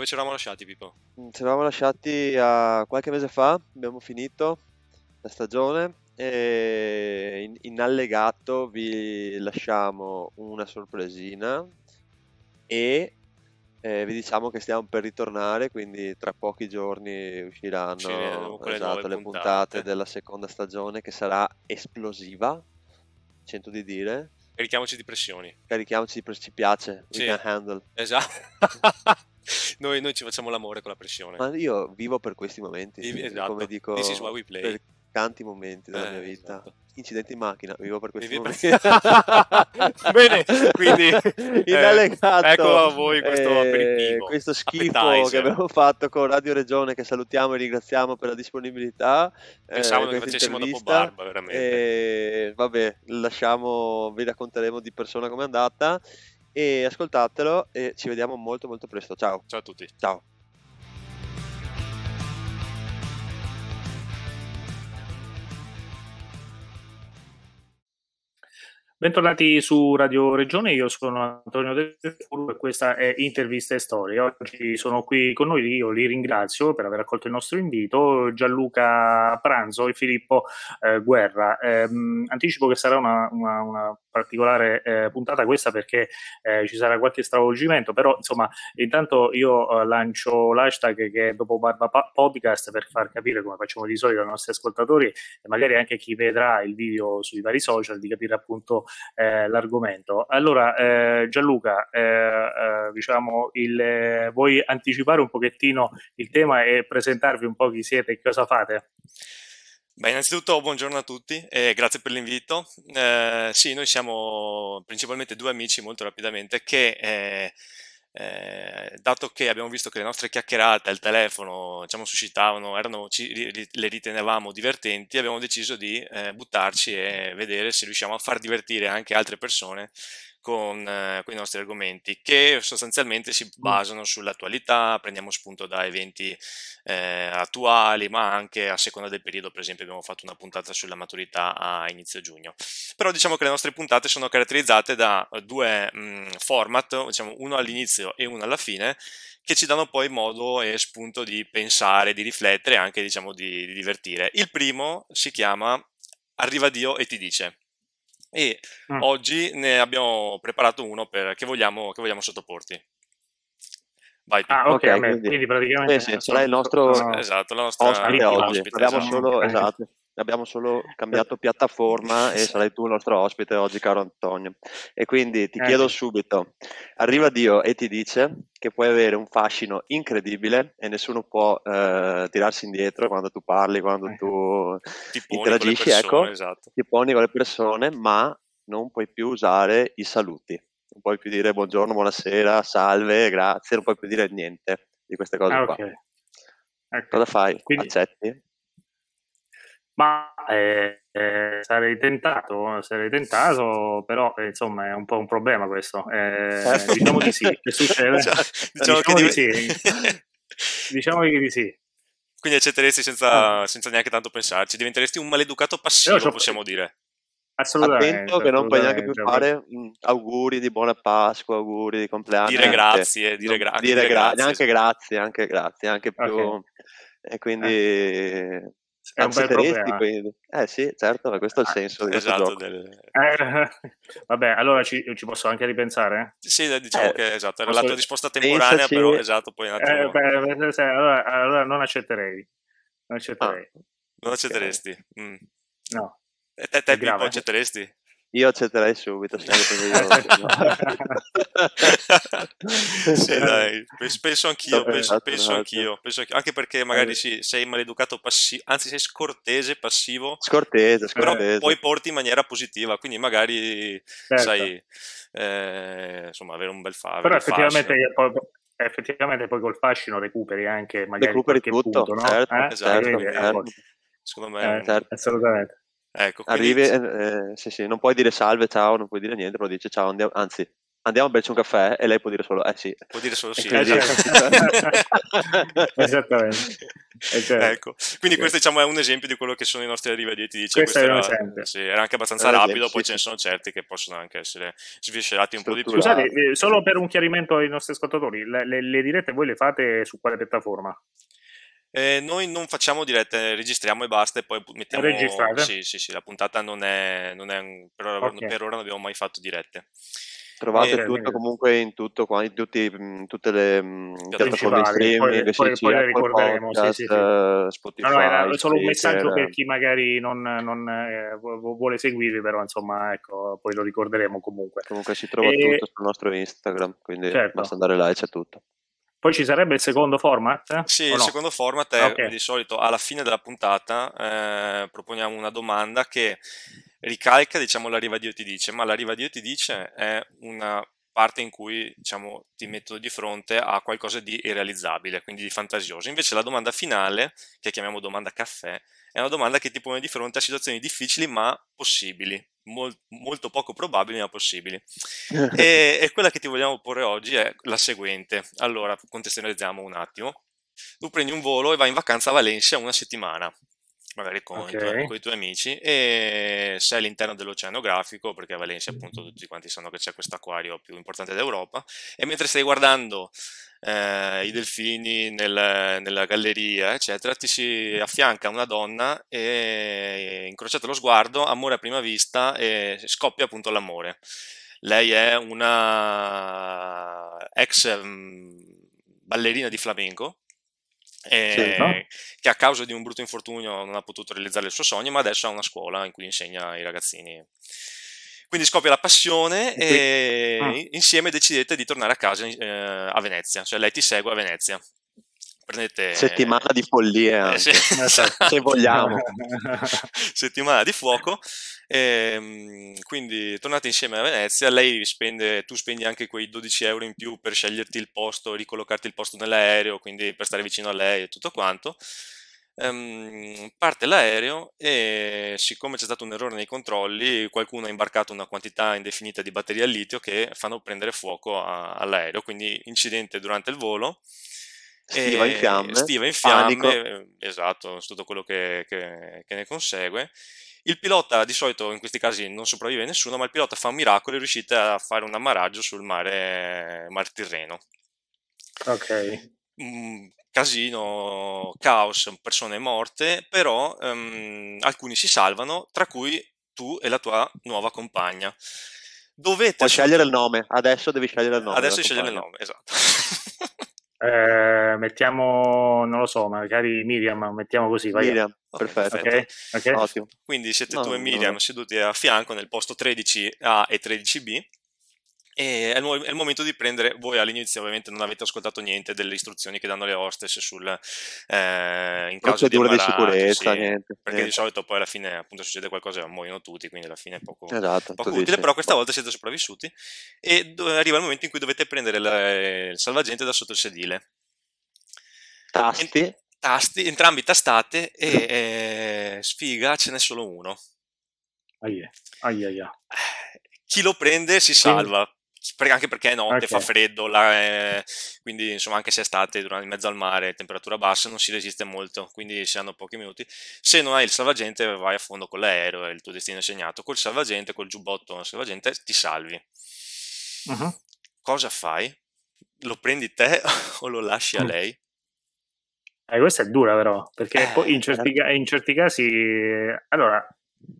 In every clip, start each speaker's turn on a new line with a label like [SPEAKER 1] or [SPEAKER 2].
[SPEAKER 1] Dove ci eravamo lasciati, Pippo?
[SPEAKER 2] Ci eravamo lasciati a qualche mese fa, abbiamo finito la stagione e in, in allegato vi lasciamo una sorpresina e eh, vi diciamo che stiamo per ritornare, quindi tra pochi giorni usciranno esatto, le puntate
[SPEAKER 1] puntate.
[SPEAKER 2] della seconda stagione che sarà esplosiva, sento di dire.
[SPEAKER 1] Carichiamoci di pressioni.
[SPEAKER 2] Carichiamoci, per- ci piace, we
[SPEAKER 1] Sì.
[SPEAKER 2] can handle.
[SPEAKER 1] Esatto. noi, noi ci facciamo l'amore con la pressione.
[SPEAKER 2] Ma io vivo per questi momenti,
[SPEAKER 1] Vivi- esatto.
[SPEAKER 2] come dico,
[SPEAKER 1] This is why we play.
[SPEAKER 2] per tanti momenti della
[SPEAKER 1] Eh,
[SPEAKER 2] mia vita.
[SPEAKER 1] esatto.
[SPEAKER 2] Incidenti in macchina, vivo per questi
[SPEAKER 1] Vivi
[SPEAKER 2] momenti.
[SPEAKER 1] per- Bene, quindi,
[SPEAKER 2] in
[SPEAKER 1] eh,
[SPEAKER 2] allegato,
[SPEAKER 1] ecco a voi questo
[SPEAKER 2] eh,
[SPEAKER 1] aperitivo,
[SPEAKER 2] questo schifo
[SPEAKER 1] appetizer.
[SPEAKER 2] che abbiamo fatto con Radio Regione che salutiamo e ringraziamo per la disponibilità. eh,
[SPEAKER 1] Pensavano che
[SPEAKER 2] questa
[SPEAKER 1] facessimo dopo
[SPEAKER 2] intervista.
[SPEAKER 1] barba, veramente.
[SPEAKER 2] E vabbè, lasciamo, vi racconteremo di persona com'è andata e ascoltatelo e ci vediamo molto molto presto. Ciao.
[SPEAKER 1] Ciao a tutti.
[SPEAKER 2] Ciao.
[SPEAKER 3] Bentornati su Radio Regione, io sono Antonio Del Furbo e questa è Interviste e Storie. Oggi sono qui con noi, io li ringrazio per aver accolto il nostro invito, Gianluca Pranzo e Filippo eh, Guerra. Ehm, anticipo che sarà una, una- una particolare eh, puntata questa perché eh, ci sarà qualche stravolgimento, però insomma intanto io eh, lancio l'hashtag che è dopo Barba Podcast per far capire come facciamo di solito ai nostri ascoltatori e magari anche chi vedrà il video sui vari social di capire appunto eh, l'argomento. Allora, eh, Gianluca, eh, eh, diciamo, il, eh, vuoi anticipare un pochettino il tema e presentarvi un po' chi siete e cosa fate?
[SPEAKER 1] Beh, innanzitutto buongiorno a tutti e grazie per l'invito. Eh, sì, noi siamo principalmente due amici, molto rapidamente, che eh, eh, dato che abbiamo visto che le nostre chiacchierate al telefono, diciamo, suscitavano, erano, ci, le ritenevamo divertenti, abbiamo deciso di eh, buttarci e vedere se riusciamo a far divertire anche altre persone con, eh, con i nostri argomenti, che sostanzialmente si basano sull'attualità, prendiamo spunto da eventi eh, attuali, ma anche a seconda del periodo, per esempio abbiamo fatto una puntata sulla maturità a inizio giugno. Però diciamo che le nostre puntate sono caratterizzate da eh, due mh, format, diciamo uno all'inizio e uno alla fine, che ci danno poi modo e spunto di pensare, di riflettere e anche diciamo di, di divertire. Il primo si chiama Arriva Dio e ti dice. E
[SPEAKER 3] Mm.
[SPEAKER 1] oggi ne abbiamo preparato uno per, che, vogliamo, che vogliamo sottoporti. Vai.
[SPEAKER 3] Ah, ok,
[SPEAKER 2] Ok,
[SPEAKER 3] a me,
[SPEAKER 2] quindi-
[SPEAKER 3] quindi, praticamente
[SPEAKER 2] Sì, sì, sarà il nostro-
[SPEAKER 1] Esatto, la nostra
[SPEAKER 2] Ospite oggi,
[SPEAKER 1] ospite,
[SPEAKER 2] abbiamo
[SPEAKER 1] esatto.
[SPEAKER 2] solo, esatto, abbiamo solo cambiato piattaforma e sarai tu il nostro ospite oggi, caro Antonio. E quindi ti
[SPEAKER 3] Eh,
[SPEAKER 2] chiedo subito, arriva Dio e ti dice che puoi avere un fascino incredibile e nessuno può eh, tirarsi indietro quando tu parli, quando
[SPEAKER 3] Eh.
[SPEAKER 2] tu interagisci,
[SPEAKER 1] persone,
[SPEAKER 2] ecco,
[SPEAKER 1] esatto.
[SPEAKER 2] ti poni con le persone, ma non puoi più usare i saluti. Non puoi più dire buongiorno, buonasera, salve, grazie, non puoi più dire niente di queste cose
[SPEAKER 3] Ah,
[SPEAKER 2] qua.
[SPEAKER 3] ok. Ok.
[SPEAKER 2] Cosa fai?
[SPEAKER 3] Quindi-
[SPEAKER 2] Accetti?
[SPEAKER 3] Ma eh, eh, sarei tentato, sarei tentato, però eh, insomma è un po' un problema questo. Eh,
[SPEAKER 2] Certo.
[SPEAKER 3] Diciamo di sì, che succede?
[SPEAKER 1] Diciamo che
[SPEAKER 3] Diciamo di
[SPEAKER 1] div-
[SPEAKER 3] Diciamo di sì.
[SPEAKER 1] Quindi accetteresti senza, senza neanche tanto pensarci, diventeresti un maleducato passivo, possiamo dire.
[SPEAKER 3] Assolutamente.
[SPEAKER 2] Attento che non puoi neanche più fare mh, auguri di buona Pasqua, auguri di compleanno.
[SPEAKER 1] Dire grazie, dire, gra- anche
[SPEAKER 2] dire
[SPEAKER 1] dire
[SPEAKER 2] gra-
[SPEAKER 1] grazie.
[SPEAKER 2] neanche grazie, anche grazie, anche più...
[SPEAKER 3] Ok.
[SPEAKER 2] E quindi...
[SPEAKER 3] È un bel problema.
[SPEAKER 2] quindi. Eh sì, certo, ma questo è il
[SPEAKER 3] Ah,
[SPEAKER 2] senso di
[SPEAKER 1] Esatto,
[SPEAKER 2] gioco.
[SPEAKER 1] del-
[SPEAKER 3] Eh, vabbè, allora ci, ci posso anche ripensare?
[SPEAKER 1] Sì, diciamo
[SPEAKER 2] Eh,
[SPEAKER 1] che esatto, era
[SPEAKER 3] posso-
[SPEAKER 1] la tua risposta temporanea,
[SPEAKER 2] pensaci-
[SPEAKER 1] però esatto, poi
[SPEAKER 3] Eh, beh, beh, se- allora, allora non accetterei. Non accetterei.
[SPEAKER 1] non accetteresti. Mm.
[SPEAKER 3] No.
[SPEAKER 1] E te, te accetteresti?
[SPEAKER 2] Io accetterei subito,
[SPEAKER 1] sì, dai, pens- penso anch'io, penso, penso anch'io, penso anch'io, anche perché magari sì, sei maleducato passivo, anzi sei scortese passivo,
[SPEAKER 2] Scortese,
[SPEAKER 1] però
[SPEAKER 2] scortese.
[SPEAKER 1] poi porti in maniera positiva, quindi magari
[SPEAKER 3] Certo.
[SPEAKER 1] sai, eh, insomma, avere un bel fa-
[SPEAKER 3] Però effettivamente, poi, effettivamente poi col fascino recuperi anche magari
[SPEAKER 2] Recuperi
[SPEAKER 3] qualche
[SPEAKER 2] tutto,
[SPEAKER 3] punto, no?
[SPEAKER 2] certo,
[SPEAKER 3] Eh?
[SPEAKER 1] esatto,
[SPEAKER 3] Quindi, eh,
[SPEAKER 2] certo.
[SPEAKER 1] Secondo me,
[SPEAKER 3] eh,
[SPEAKER 2] certo.
[SPEAKER 3] assolutamente.
[SPEAKER 1] Ecco, quindi-
[SPEAKER 2] Arrivi, eh, eh, sì, sì, non puoi dire salve, ciao, non puoi dire niente, però dice ciao, andiamo, anzi, andiamo a berci un caffè e lei può dire solo eh sì.
[SPEAKER 1] Può dire solo sì.
[SPEAKER 3] Eh, certo. Esattamente.
[SPEAKER 1] Eh, certo. Ecco. Quindi questo diciamo, è un esempio di quello che sono i nostri arrivadieti. Dice,
[SPEAKER 3] questo, questo
[SPEAKER 1] era, sì, era, anche abbastanza eh, rapido, sì, poi sì. ce ne sono certi che possono anche essere sviscerati un po' di più.
[SPEAKER 3] Scusate, eh, solo per un chiarimento ai nostri ascoltatori, le, le, le dirette voi le fate su quale piattaforma?
[SPEAKER 1] Eh, noi non facciamo dirette, registriamo e basta e poi mettiamo...
[SPEAKER 3] Registrate?
[SPEAKER 1] Sì, sì, sì, la puntata non è... Non è per, ora, okay. per ora non abbiamo mai fatto dirette.
[SPEAKER 2] Trovate eh, tutto comunque in tutto qua, in, tutti, in tutte le mh, piattaforme streaming,
[SPEAKER 3] poi, poi, poi le ricorderemo,
[SPEAKER 2] podcast,
[SPEAKER 3] sì, sì, sì.
[SPEAKER 2] Spotify.
[SPEAKER 3] No, no, era solo un messaggio per chi magari non, non eh, vuole seguirvi, però insomma, ecco, poi lo ricorderemo comunque.
[SPEAKER 2] Comunque si trova e... tutto sul nostro Instagram, quindi certo. basta andare là e c'è tutto.
[SPEAKER 3] Poi ci sarebbe il secondo format?
[SPEAKER 1] Sì, il no? secondo format è okay. di solito alla fine della puntata eh, proponiamo una domanda che ricalca diciamo la riva Dio ti dice, ma la riva Dio ti dice è una parte in cui diciamo, ti metto di fronte a qualcosa di irrealizzabile, quindi di fantasioso. Invece la domanda finale, che chiamiamo domanda caffè, è una domanda che ti pone di fronte a situazioni difficili ma possibili, mol- molto poco probabili ma possibili. e, e quella che ti vogliamo porre oggi è la seguente. Allora, contestualizziamo un attimo. Tu prendi un volo e vai in vacanza a Valencia una settimana magari con, okay. i tuoi, con, i tuoi, amici e sei all'interno dell'oceanografico perché a Valencia appunto tutti quanti sanno che c'è questo acquario più importante d'Europa e mentre stai guardando eh, i delfini nel, nella galleria eccetera ti si affianca una donna e incrociate lo sguardo amore a prima vista e scoppia appunto l'amore lei è una ex um, ballerina di flamenco eh, sì, no? che a causa di un brutto infortunio non ha potuto realizzare il suo sogno, ma adesso ha una scuola in cui insegna ai ragazzini. Quindi scoppia la passione e ah. insieme decidete di tornare a casa eh, a Venezia, cioè lei ti segue a Venezia.
[SPEAKER 2] Prendete... Settimana di follie anche, eh, sì. se vogliamo.
[SPEAKER 1] Settimana di fuoco e, ehm, quindi tornate insieme a Venezia, lei spende, tu spendi anche quei 12 euro in più per sceglierti il posto, ricollocarti il posto nell'aereo, quindi per stare vicino a lei e tutto quanto. Um, parte l'aereo e siccome c'è stato un errore nei controlli, qualcuno ha imbarcato una quantità indefinita di batterie al litio che fanno prendere fuoco a, all'aereo, quindi incidente durante il volo.
[SPEAKER 2] Stiva in fiamme,
[SPEAKER 1] stiva in fiamme panico. esatto, tutto quello che, che, che ne consegue il pilota di solito in questi casi non sopravvive nessuno, ma il pilota fa un miracolo e riuscite a fare un ammaraggio sul mare, mare Tirreno.
[SPEAKER 3] Ok.
[SPEAKER 1] Mm, casino, caos, persone morte, però um, alcuni si salvano, tra cui tu e la tua nuova compagna. Dovete
[SPEAKER 2] Puoi scegliere il nome, adesso devi scegliere il nome.
[SPEAKER 1] Adesso devi scegliere il nome, esatto.
[SPEAKER 3] Eh, mettiamo, non lo so, magari Miriam, mettiamo così. Vai.
[SPEAKER 2] Miriam, perfetto. Okay.
[SPEAKER 3] Okay.
[SPEAKER 2] Ottimo.
[SPEAKER 1] Quindi siete no, tu e Miriam no. seduti a fianco nel posto 13A e 13B e è il, è il, momento di prendere, voi all'inizio ovviamente non avete ascoltato niente delle istruzioni che danno le hostess sul, eh, in caso di
[SPEAKER 2] di sicurezza, sì, niente,
[SPEAKER 1] perché
[SPEAKER 2] niente.
[SPEAKER 1] di solito poi alla fine appunto succede qualcosa e muoiono tutti, quindi alla fine è poco,
[SPEAKER 2] esatto,
[SPEAKER 1] poco utile, però questa volta siete sopravvissuti e do- arriva il momento in cui dovete prendere la, il salvagente da sotto il sedile.
[SPEAKER 2] Tasti. En-
[SPEAKER 1] tasti, entrambi tastate e eh, sfiga ce n'è solo uno.
[SPEAKER 3] Aia, aia, aia.
[SPEAKER 1] Chi lo prende si salva, anche perché è notte, okay. fa freddo, la, eh, quindi insomma anche se è estate durante, in mezzo al mare, temperatura bassa, non si resiste molto, quindi si hanno pochi minuti. Se non hai il salvagente vai a fondo con l'aereo, è il tuo destino è segnato. Col salvagente, col giubbotto salvagente ti salvi. Uh-huh. Cosa fai? Lo prendi te o lo lasci a mm. lei?
[SPEAKER 3] Eh, questa è dura però, perché eh, poi in certi, in certi, casi... Allora,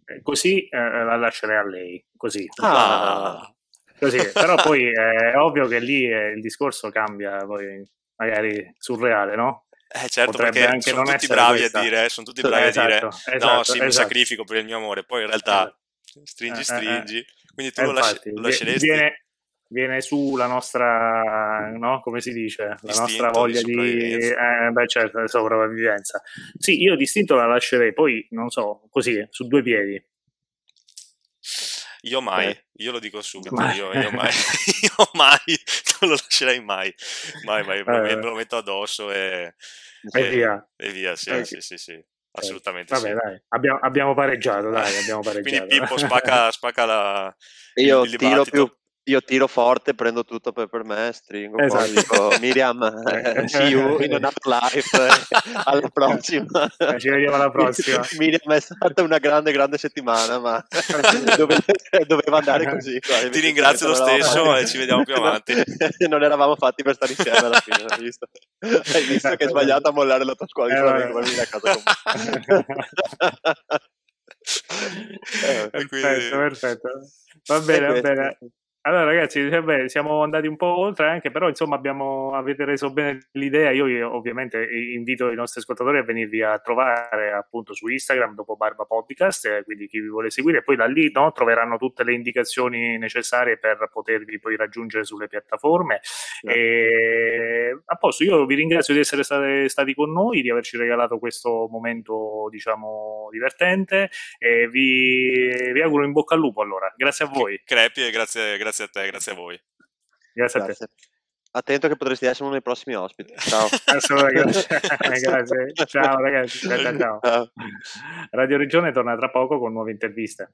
[SPEAKER 3] eh, così eh, la lascerei a lei, così.
[SPEAKER 1] Ah.
[SPEAKER 3] Così, però poi è ovvio che lì il discorso cambia, poi magari surreale, no?
[SPEAKER 1] Eh certo, Potrebbe perché sono tutti bravi a dire, sono tutti bravi esatto, a dire, esatto, no, sì, esatto. mi sacrifico per il mio amore, poi in realtà esatto. stringi, stringi, eh, eh, eh. quindi tu lo, lasci, lo lasceresti?
[SPEAKER 3] Viene, viene su la nostra, no? come si dice, la
[SPEAKER 1] distinto
[SPEAKER 3] nostra voglia di, di eh, beh certo, sopravvivenza. Sì, io distinto la lascerei, poi non so, così, su due piedi.
[SPEAKER 1] Io mai, eh. io lo dico subito, mai. Io, io, mai, io mai non lo lascerei mai, mai, mai, eh. me lo metto addosso e,
[SPEAKER 3] e, e via.
[SPEAKER 1] E via, sì, okay. sì, sì, sì, assolutamente
[SPEAKER 3] Vabbè,
[SPEAKER 1] sì.
[SPEAKER 3] dai, abbiamo, abbiamo, pareggiato, dai, abbiamo pareggiato.
[SPEAKER 1] Quindi Pippo spacca, spacca la...
[SPEAKER 2] Io il, il tiro più, io tiro forte, prendo tutto per, per me, stringo, esatto. poi dico Miriam, eh, see you in another life, eh, alla prossima.
[SPEAKER 3] Ci vediamo alla prossima.
[SPEAKER 2] Miriam è stata una grande, grande settimana, ma dove, doveva andare così. Qua.
[SPEAKER 1] Ti ringrazio lo stesso e ci vediamo più avanti.
[SPEAKER 2] non eravamo fatti per stare insieme alla fine, hai visto? Hai visto che hai sbagliato a mollare la tua scuola di eh, come a casa
[SPEAKER 3] eh, perfetto, perfetto. Va bene, va bene. Allora ragazzi, vabbè, siamo andati un po' oltre anche, però insomma abbiamo, avete reso bene l'idea. Io, io ovviamente invito i nostri ascoltatori a venirvi a trovare appunto su Instagram dopo Barba Podcast, eh, quindi chi vi vuole seguire, poi da lì no, troveranno tutte le indicazioni necessarie per potervi poi raggiungere sulle piattaforme. Yeah. E, a posto, io vi ringrazio di essere stati, stati con noi, di averci regalato questo momento diciamo divertente e vi, vi auguro in bocca al lupo allora. Grazie a voi.
[SPEAKER 1] Crepi e grazie, grazie grazie a te, grazie a voi.
[SPEAKER 3] Grazie, grazie. a te.
[SPEAKER 2] Attento che potresti essere uno dei prossimi ospiti. Ciao.
[SPEAKER 3] grazie. Ciao ragazzi. Ciao, ciao. Radio Regione torna tra poco con nuove interviste.